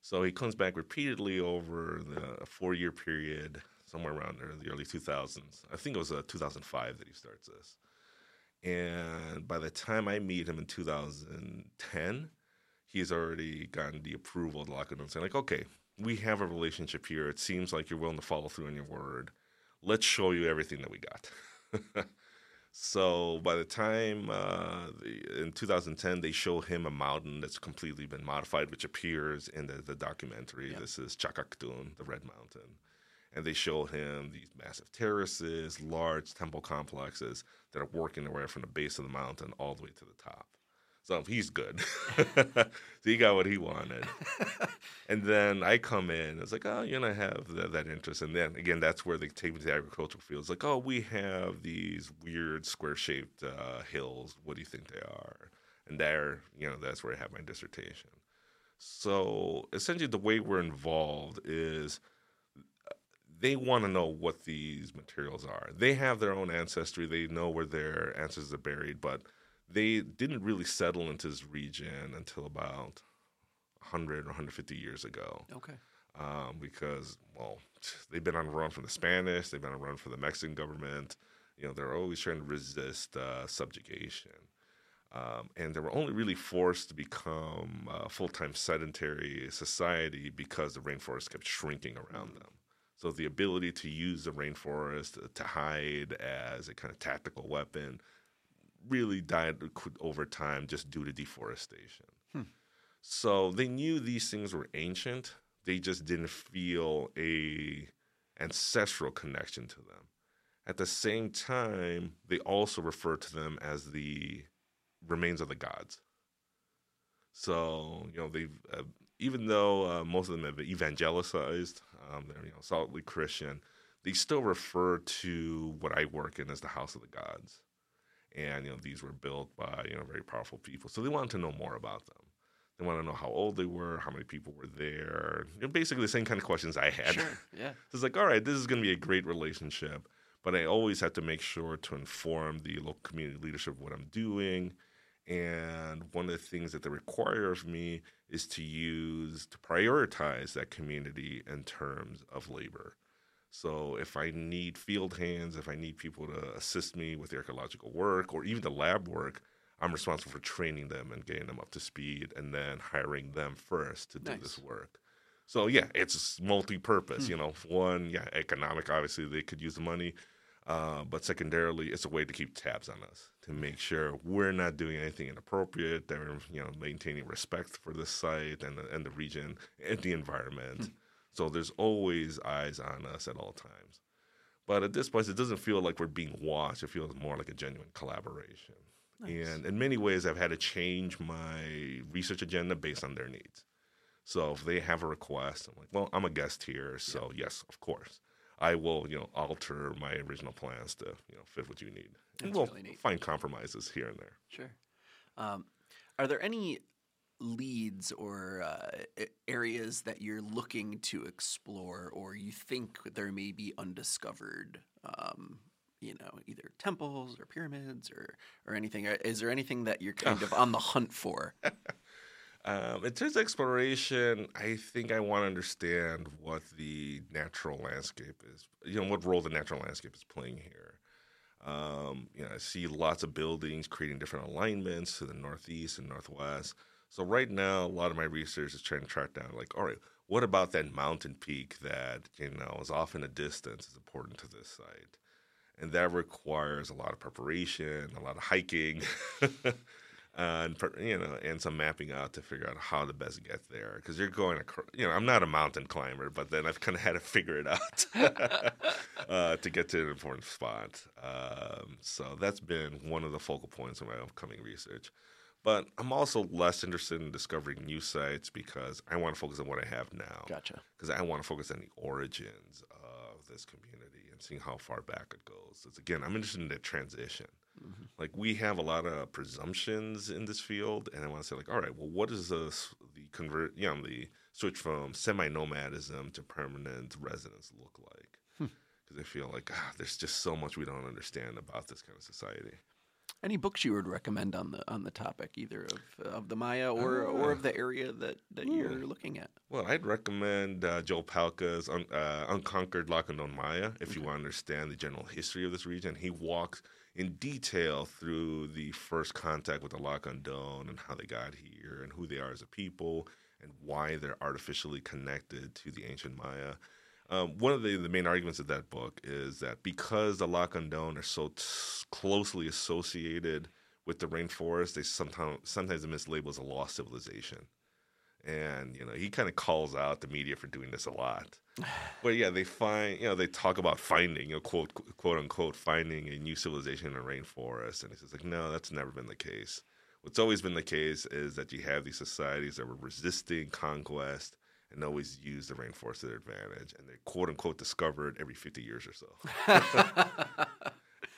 So he comes back repeatedly over the four-year period, somewhere around there, the early 2000s. I think it was uh, 2005 that he starts this. And by the time I meet him in 2010, he's already gotten the approval to of the Lacandon saying, like, okay, we have a relationship here. It seems like you're willing to follow through on your word. Let's show you everything that we got. so by the time uh, the, in 2010, they show him a mountain that's completely been modified, which appears in the, the documentary. Yeah. This is Chacactun, the Red Mountain. And they show him these massive terraces, large temple complexes that are working their way from the base of the mountain all the way to the top. So he's good. so he got what he wanted. And then I come in. It's like, oh, you know, I have that, that interest. And then again, that's where they take me to the agricultural fields. Like, oh, we have these weird square-shaped uh, hills. What do you think they are? And there, you know, that's where I have my dissertation. So essentially, the way we're involved is uh, they want to know what these materials are. They have their own ancestry. They know where their ancestors are buried, but they didn't really settle into this region until about 100 or 150 years ago okay, um, because, well, they've been on the run from the Spanish, they've been on the run from the Mexican government. You know, they're always trying to resist uh, subjugation. Um, and they were only really forced to become a full time sedentary society because the rainforest kept shrinking around them. So the ability to use the rainforest to hide as a kind of tactical weapon really died over time just due to deforestation. Hmm. So they knew these things were ancient. They just didn't feel a ancestral connection to them. At the same time, they also refer to them as the remains of the gods. So you know they've uh, even though uh, most of them have evangelicized, um, they're you know solidly Christian. They still refer to what I work in as the house of the gods, and you know these were built by you know very powerful people. So they wanted to know more about them. They want to know how old they were, how many people were there. You know, basically, the same kind of questions I had. Sure. Yeah. So it's like, all right, this is going to be a great relationship, but I always have to make sure to inform the local community leadership of what I'm doing. And one of the things that they require of me is to use, to prioritize that community in terms of labor. So if I need field hands, if I need people to assist me with the archaeological work or even the lab work, I'm responsible for training them and getting them up to speed and then hiring them first to do Nice. this work. So yeah, it's multi-purpose. Hmm. You know, one, yeah, economic. Obviously, they could use the money, uh, but secondarily, it's a way to keep tabs on us to make sure we're not doing anything inappropriate. That we're you know maintaining respect for the site and the, and the region and the environment. Hmm. So there's always eyes on us at all times. But at this point, it doesn't feel like we're being watched. It feels more like a genuine collaboration. Nice. And in many ways, I've had to change my research agenda based on their needs. So if they have a request, I'm like, well, I'm a guest here, so yes, of course, I will, you know, alter my original plans to, you know, fit what you need, and we'll really find compromises here and there. Sure. Um, are there any leads or uh, areas that you're looking to explore, or you think there may be undiscovered? Um, you know, either temples or pyramids or or anything. Uh, Is there anything that you're kind of on the hunt for? Um, in terms of exploration, I think I want to understand what the natural landscape is. You know, what role the natural landscape is playing here. Um, you know, I see lots of buildings creating different alignments to the northeast and northwest. So right now, a lot of my research is trying to track down, like, all right, what about that mountain peak that you know is off in the distance is important to this site, and that requires a lot of preparation, a lot of hiking. and you know, and some mapping out to figure out how to best get there. Because you're going, across, you know, I'm not a mountain climber, but then I've kind of had to figure it out uh, to get to an important spot. Um, so that's been one of the focal points of my upcoming research. But I'm also less interested in discovering new sites because I want to focus on what I have now. Gotcha. Because I want to focus on the origins of this community and seeing how far back it goes. It's, again, I'm interested in the transition Mhm. like we have a lot of presumptions in this field and i want to say like all right well what is the the convert you know the switch from semi-nomadism to permanent residence look like Hmm. because i feel like ah, there's just so much we don't understand about this kind of society Any books you would recommend on the on the topic, either of of the Maya or or of the area that that you're looking at? well i'd recommend uh, joel palka's Un- uh, unconquered lacandon maya if you want to understand the general history of this region he walks in detail through the first contact with the Lacandon and how they got here and who they are as a people and why they're artificially connected to the ancient Maya. Um, one of the, the main arguments of that book is that because the Lacandon are so t- closely associated with the rainforest, they sometimes sometimes are mislabeled as a lost civilization. And you know, he kind of calls out the media for doing this a lot. But yeah, they find you know they talk about finding you know quote quote unquote finding a new civilization in the rainforest, and he says like no, that's never been the case. What's always been the case is that you have these societies that were resisting conquest and always use the rainforest to their advantage, and they quote unquote discovered every fifty years or so.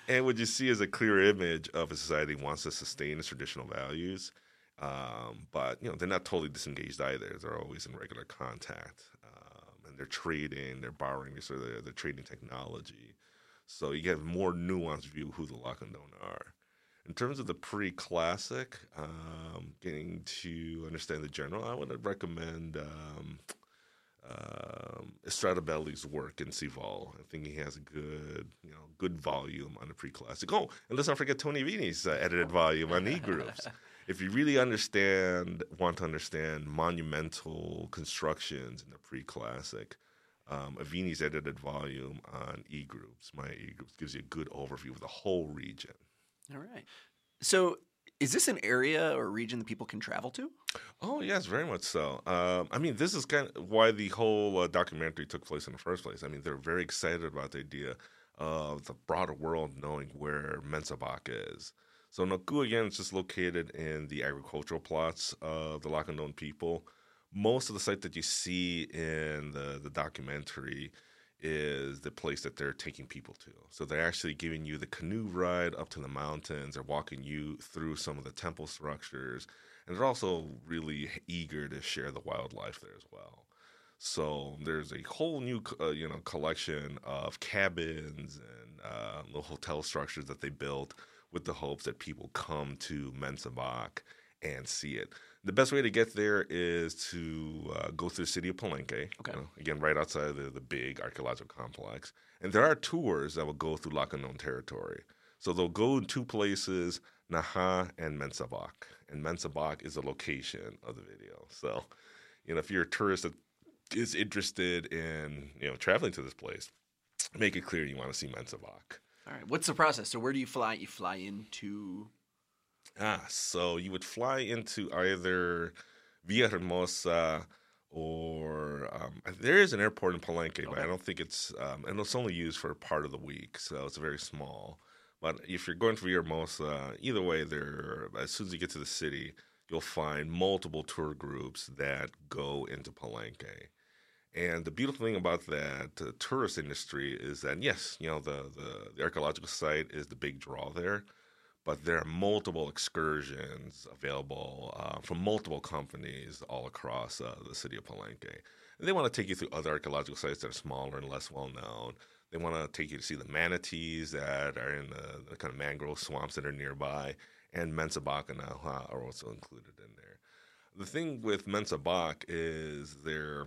And what you see is a clear image of a society that wants to sustain its traditional values, um, but you know they're not totally disengaged either. They're always in regular contact, um, and they're trading, they're borrowing, so they're, they're trading technology. So you get a more nuanced view of who the Lacandon are. In terms of the pre-classic, um, getting to understand the general, I would recommend um, um, work in Cival. I think he has a good, you know, good volume on the pre-classic. Oh, and let's not forget Tony Aveni's uh, edited volume on e-groups. if you really understand, want to understand monumental constructions in the pre-classic, um, Aveni's edited volume on e-groups, my e-groups, gives you a good overview of the whole region. All right. So, is this an area or region that people can travel to? Oh yes, very much so. Um, I mean, this is kind of why the whole uh, documentary took place in the first place. I mean, they're very excited about the idea of the broader world knowing where Mensabak is. So Noh K'uh again is just located in the agricultural plots of the Lacandon people. Most of the site that you see in the, the documentary is the place that they're taking people to. So they're actually giving you the canoe ride up to the mountains. They're walking you through some of the temple structures, and they're also really eager to share the wildlife there as well. So there's a whole new, uh, you know, collection of cabins and uh, little hotel structures that they built with the hopes that people come to Mensabak and see it. The best way to get there is to uh, go through the city of Palenque. Okay. you know, again, right outside the, the big archaeological complex. And there are tours that will go through Lacandon territory. So they'll go in two places, Naha and Mensabak. And Mensabak is the location of the video. So, you know, if you're a tourist that is interested in, you know, traveling to this place, make it clear you want to see Mensabak. All right. What's the process? So where do you fly? You fly into. Ah, so you would fly into either Villahermosa or um, there is an airport in Palenque, but I don't think it's um, and it's only used for part of the week, so it's very small. But if you're going to Villahermosa, either way, there as soon as you get to the city, you'll find multiple tour groups that go into Palenque. And the beautiful thing about that uh, tourist industry is that yes, you know the, the the archaeological site is the big draw there, but there are multiple excursions available uh, from multiple companies all across uh, the city of Palenque. And they want to take you through other archaeological sites that are smaller and less well known. They want to take you to see the manatees that are in the, the kind of mangrove swamps that are nearby, and Mensabak and Naha are also included in there. The thing with Mensabak is they're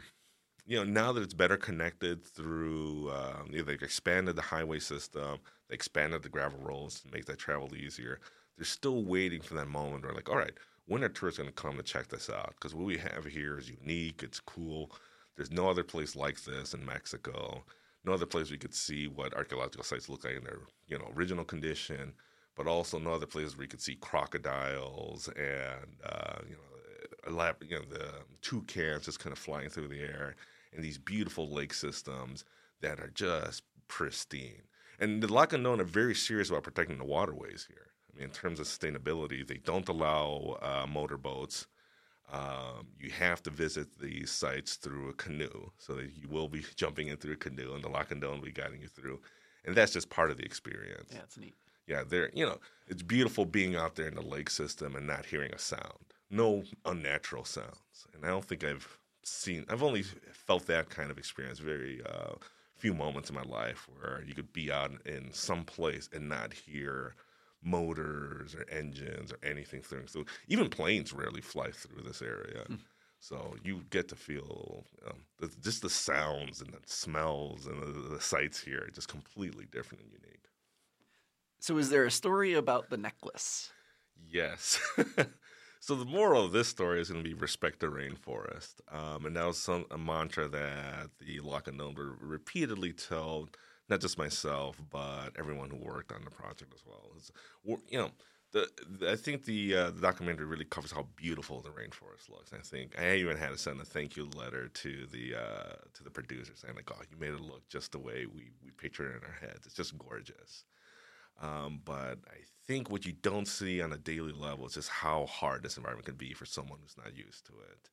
you know, now that it's better connected through, um, they've expanded the highway system, they expanded the gravel roads to make that travel easier. They're still waiting for that moment where, like, all right, when are tourists going to come to check this out? Because what we have here is unique, it's cool. There's no other place like this in Mexico. No other place we could see what archaeological sites look like in their, you know, original condition. But also no other place where you could see crocodiles and, uh, you know, elab- you know, the just kind of flying through the air and these beautiful lake systems that are just pristine. And the Lacandon are very serious about protecting the waterways here. I mean, in terms of sustainability, they don't allow uh, motorboats. Um, you have to visit these sites through a canoe, so that you will be jumping in through a canoe, and the Lacandon will be guiding you through. And that's just part of the experience Yeah, it's neat. yeah, there. You know, it's beautiful being out there in the lake system and not hearing a sound, no unnatural sounds. And I don't think I've seen. I've only felt that kind of experience very uh, few moments in my life where you could be out in some place and not hear motors or engines or anything through. So even planes rarely fly through this area. So you get to feel um, the, just the sounds and the smells and the, the sights here are just completely different and unique. So is there a story about the necklace? Yes. so the moral of this story is going to be respect the rainforest, um, and that was some a mantra that the Lacandon repeatedly told not just myself but everyone who worked on the project as well. It's, you know, the, the I think the, uh, the documentary really covers how beautiful the rainforest looks. I think I even had to send a thank you letter to the uh, to the producers saying like, "Oh, you made it look just the way we we picture it in our heads. It's just gorgeous." Um, but I think what you don't see on a daily level is just how hard this environment can be for someone who's not used to it.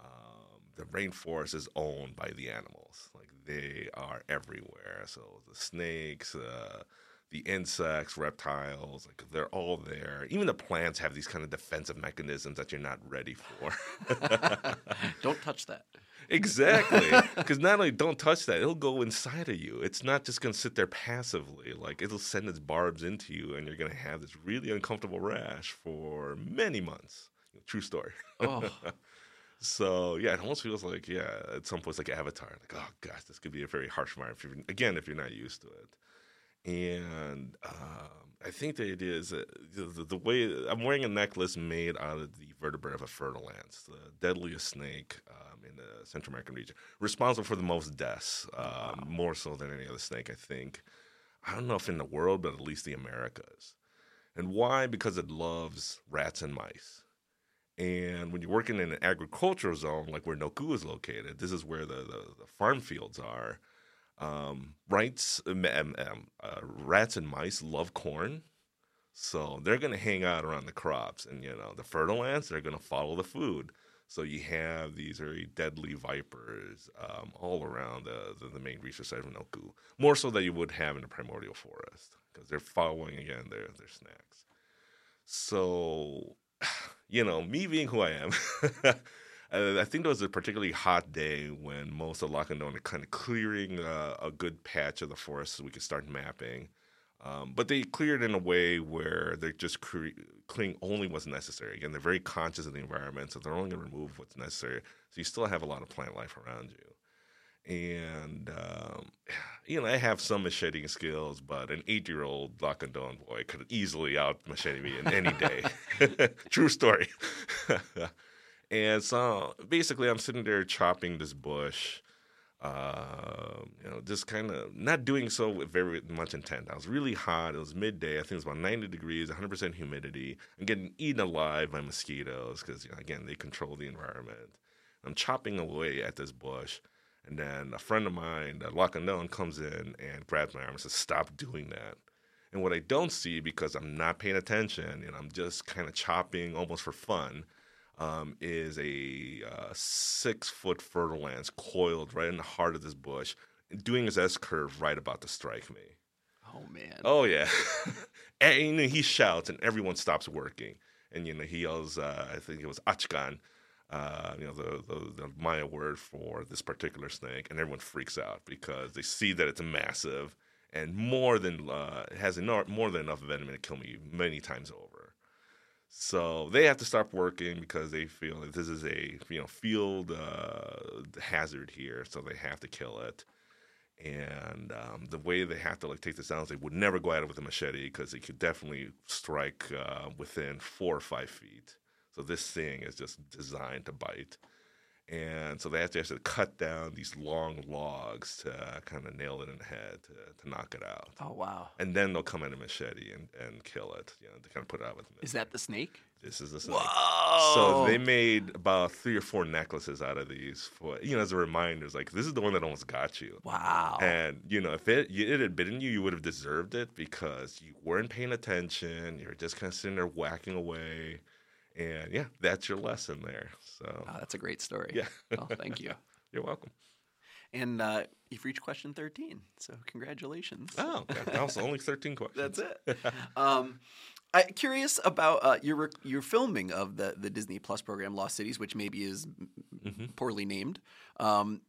Um, the rainforest is owned by the animals; like they are everywhere. So the snakes, uh, the insects, reptiles, like they're all there. Even the plants have these kind of defensive mechanisms that you're not ready for. Don't touch that. Exactly. Because not only don't touch that, it'll go inside of you. It's not just going to sit there passively. Like it'll send its barbs into you, and you're going to have this really uncomfortable rash for many months. True story. Oh, So yeah, it almost feels like yeah, at some point it's like Avatar. Like oh gosh, this could be a very harsh environment. If again, if you're not used to it, and um, I think the idea is that the, the, way I'm wearing a necklace made out of the vertebrae of a fer-de-lance, the deadliest snake um, in the Central American region, responsible for the most deaths, um, more so than any other snake. I think. I don't know if in the world, but at least the Americas. And why? Because it loves rats and mice. And when you're working in an agricultural zone, like where Noh K'uh is located, this is where the, the, the farm fields are. Um, rights, um, um, um, uh, rats and mice love corn, so they're going to hang out around the crops, and you know the fer-de-lance they're going to follow the food. So you have these very deadly vipers um, all around the, the, the main research site of Noh K'uh, more so than you would have in the primordial forest because they're following again their their snacks. So, you know, me being who I am, I think there was a particularly hot day when most of Lacandon are kind of clearing uh, a good patch of the forest so we could start mapping. Um, but they cleared in a way where they're just cre- clearing only what's necessary. Again, they're very conscious of the environment, so they're only going to remove what's necessary. So you still have a lot of plant life around you and um, you know I have some macheting skills, but an eight-year-old Lacandon boy could easily out machete me in any day. True story. and so basically, I'm sitting there chopping this bush. Uh, you know, just kind of not doing so with very much intent. I was really hot. It was midday. I think it was about 90 degrees, 100% humidity. I'm getting eaten alive by mosquitoes because, you know, again, they control the environment. I'm chopping away at this bush and then a friend of mine, that Lacandon, comes in and grabs my arm and says, Stop doing that. And what I don't see because I'm not paying attention and I'm just kind of chopping almost for fun um, is a uh, six foot fer-de-lance coiled right in the heart of this bush, doing his S curve right about to strike me. Oh, man. Oh, yeah. and you know, he shouts and everyone stops working. And, you know, he yells, uh, I think it was Achkan uh, you know, the, the, the, Maya word for this particular snake, and everyone freaks out because they see that it's massive and more than uh, has enough, more than enough venom to kill me many times over. So they have to stop working because they feel that this is a you know field uh, hazard here, so they have to kill it. And um, the way they have to like take this down is they would never go at it with a machete because it could definitely strike uh, within four or five feet. So this thing is just designed to bite. And so they have to actually cut down these long logs to uh, kind of nail it in the head to, to knock it out. Oh, wow. And then they'll come in a machete and, and kill it, you know, to kind of put it out with Is that the snake? This is the snake. Whoa! So they made about three or four necklaces out of these for, you know, as a reminder. It's like, this is the one that almost got you. Wow. And, you know, if it, it had bitten you, you would have deserved it because you weren't paying attention. You were just kind of sitting there whacking away. And yeah, that's your lesson there. So oh, that's a great story. Yeah. well, thank you. You're welcome. And uh, you've reached question 13. So congratulations. Oh, that was only 13 questions. That's it. um, I'm curious about uh, your your filming of the the Disney Plus program Lost Cities, which maybe is mm-hmm. poorly named. Um,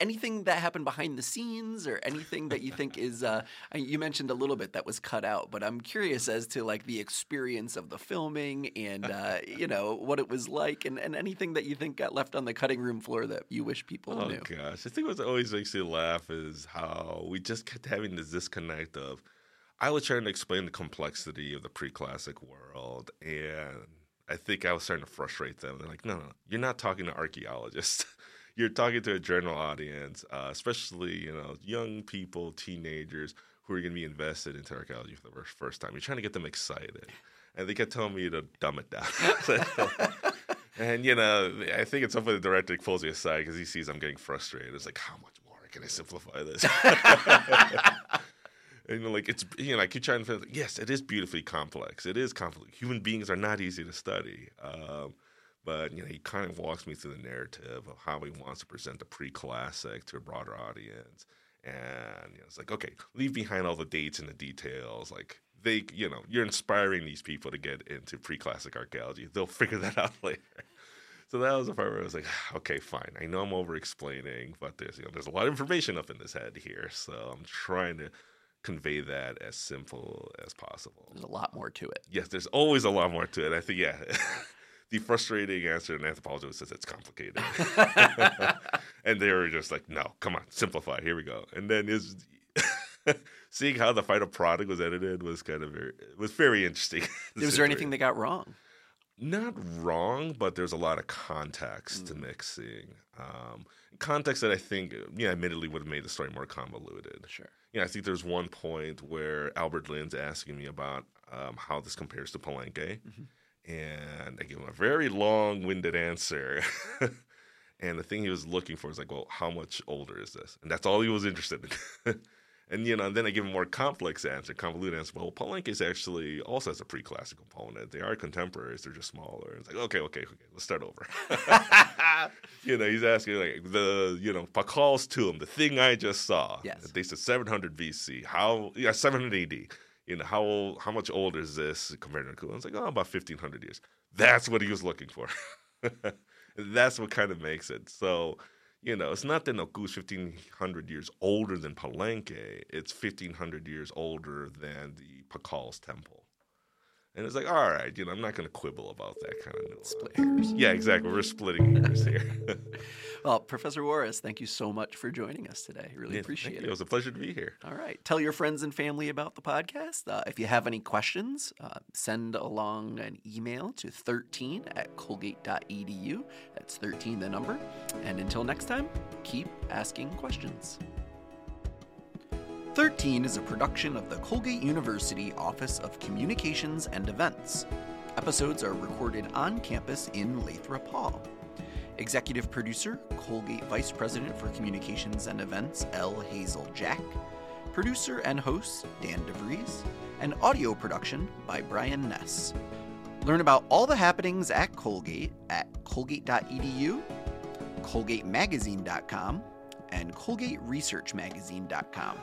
anything that happened behind the scenes or anything that you think is uh, you mentioned a little bit that was cut out but i'm curious as to like the experience of the filming and uh, you know what it was like and, and anything that you think got left on the cutting room floor that you wish people oh, knew gosh i think what always makes me laugh is how we just kept having this disconnect of i was trying to explain the complexity of the pre-classic world and I think I was starting to frustrate them. They're like, no, no, you're not talking to archaeologists. you're talking to a general audience, uh, especially you know young people, teenagers who are going to be invested into archaeology for the first time. You're trying to get them excited, and they kept telling me to dumb it down. and you know, I think at some point the director pulls me aside because he sees I'm getting frustrated. It's like, how much more can I simplify this? and you know, like it's you know, I keep trying to like, yes, it is beautifully complex. It is complex. Human beings are not easy to study. Um, but you know, he kind of walks me through the narrative of how he wants to present the pre-classic to a broader audience. And you know, it's like, okay, leave behind all the dates and the details. Like they, you know, you're inspiring these people to get into pre-classic archaeology. They'll figure that out later. So that was the part where I was like, okay, fine. I know I'm over explaining, but there's you know there's a lot of information up in this head here, so I'm trying to convey that as simple as possible. There's a lot more to it. Yes, there's always a lot more to it. I think yeah. the frustrating answer an anthropologist says it's complicated. and they were just like, no, come on, simplify. Here we go. And then is seeing how the final product was edited was kind of very was very interesting. was there anything that got wrong? Not wrong, but there's a lot of context mm. to mixing. Um, context that I think, yeah, admittedly would have made the story more convoluted. Sure. Yeah, I think there's one point where Albert Lin's asking me about um, how this compares to Palenque. Mm-hmm and I give him a very long-winded answer. And the thing he was looking for is like, well, how much older is this? And that's all he was interested in. and you know, and then I give him more complex answer, convoluted answer. Well, Palenque is actually also has a pre-classic component. They are contemporaries; they're just smaller. It's like, okay, okay, okay, let's start over. you know, he's asking like the you know Pakal's tomb, the thing I just saw. Yes. They said 700 BC. How? Yeah, 700 AD. You know, how old, how much older is this compared to Nakula? It's like, oh, about 1500 years. That's what he was looking for. That's what kind of makes it. So, you know, it's not that Noh K'uh is 1500 years older than Palenque. It's 1500 years older than the Pakal's temple. And it's like, all right, you know, I'm not going to quibble about that kind of nuance. Split hairs. Yeah, exactly. We're splitting hairs here. Well, Professor Juarez, thank you so much for joining us today. Really Yeah, appreciate it. It was a pleasure to be here. All right. Tell your friends and family about the podcast. Uh, if you have any questions, uh, send along an email to 13 at colgate.edu. That's 13 the number. And until next time, keep asking questions. 13 is a production of the Colgate University Office of Communications and Events. Episodes are recorded on campus in Lathrop Hall. Executive producer, Colgate Vice President for Communications and Events, L. Hazel Jack. Producer and host, Dan DeVries. And audio production by Brian Ness. Learn about all the happenings at Colgate at colgate.edu, colgatemagazine.com, and colgateresearchmagazine.com.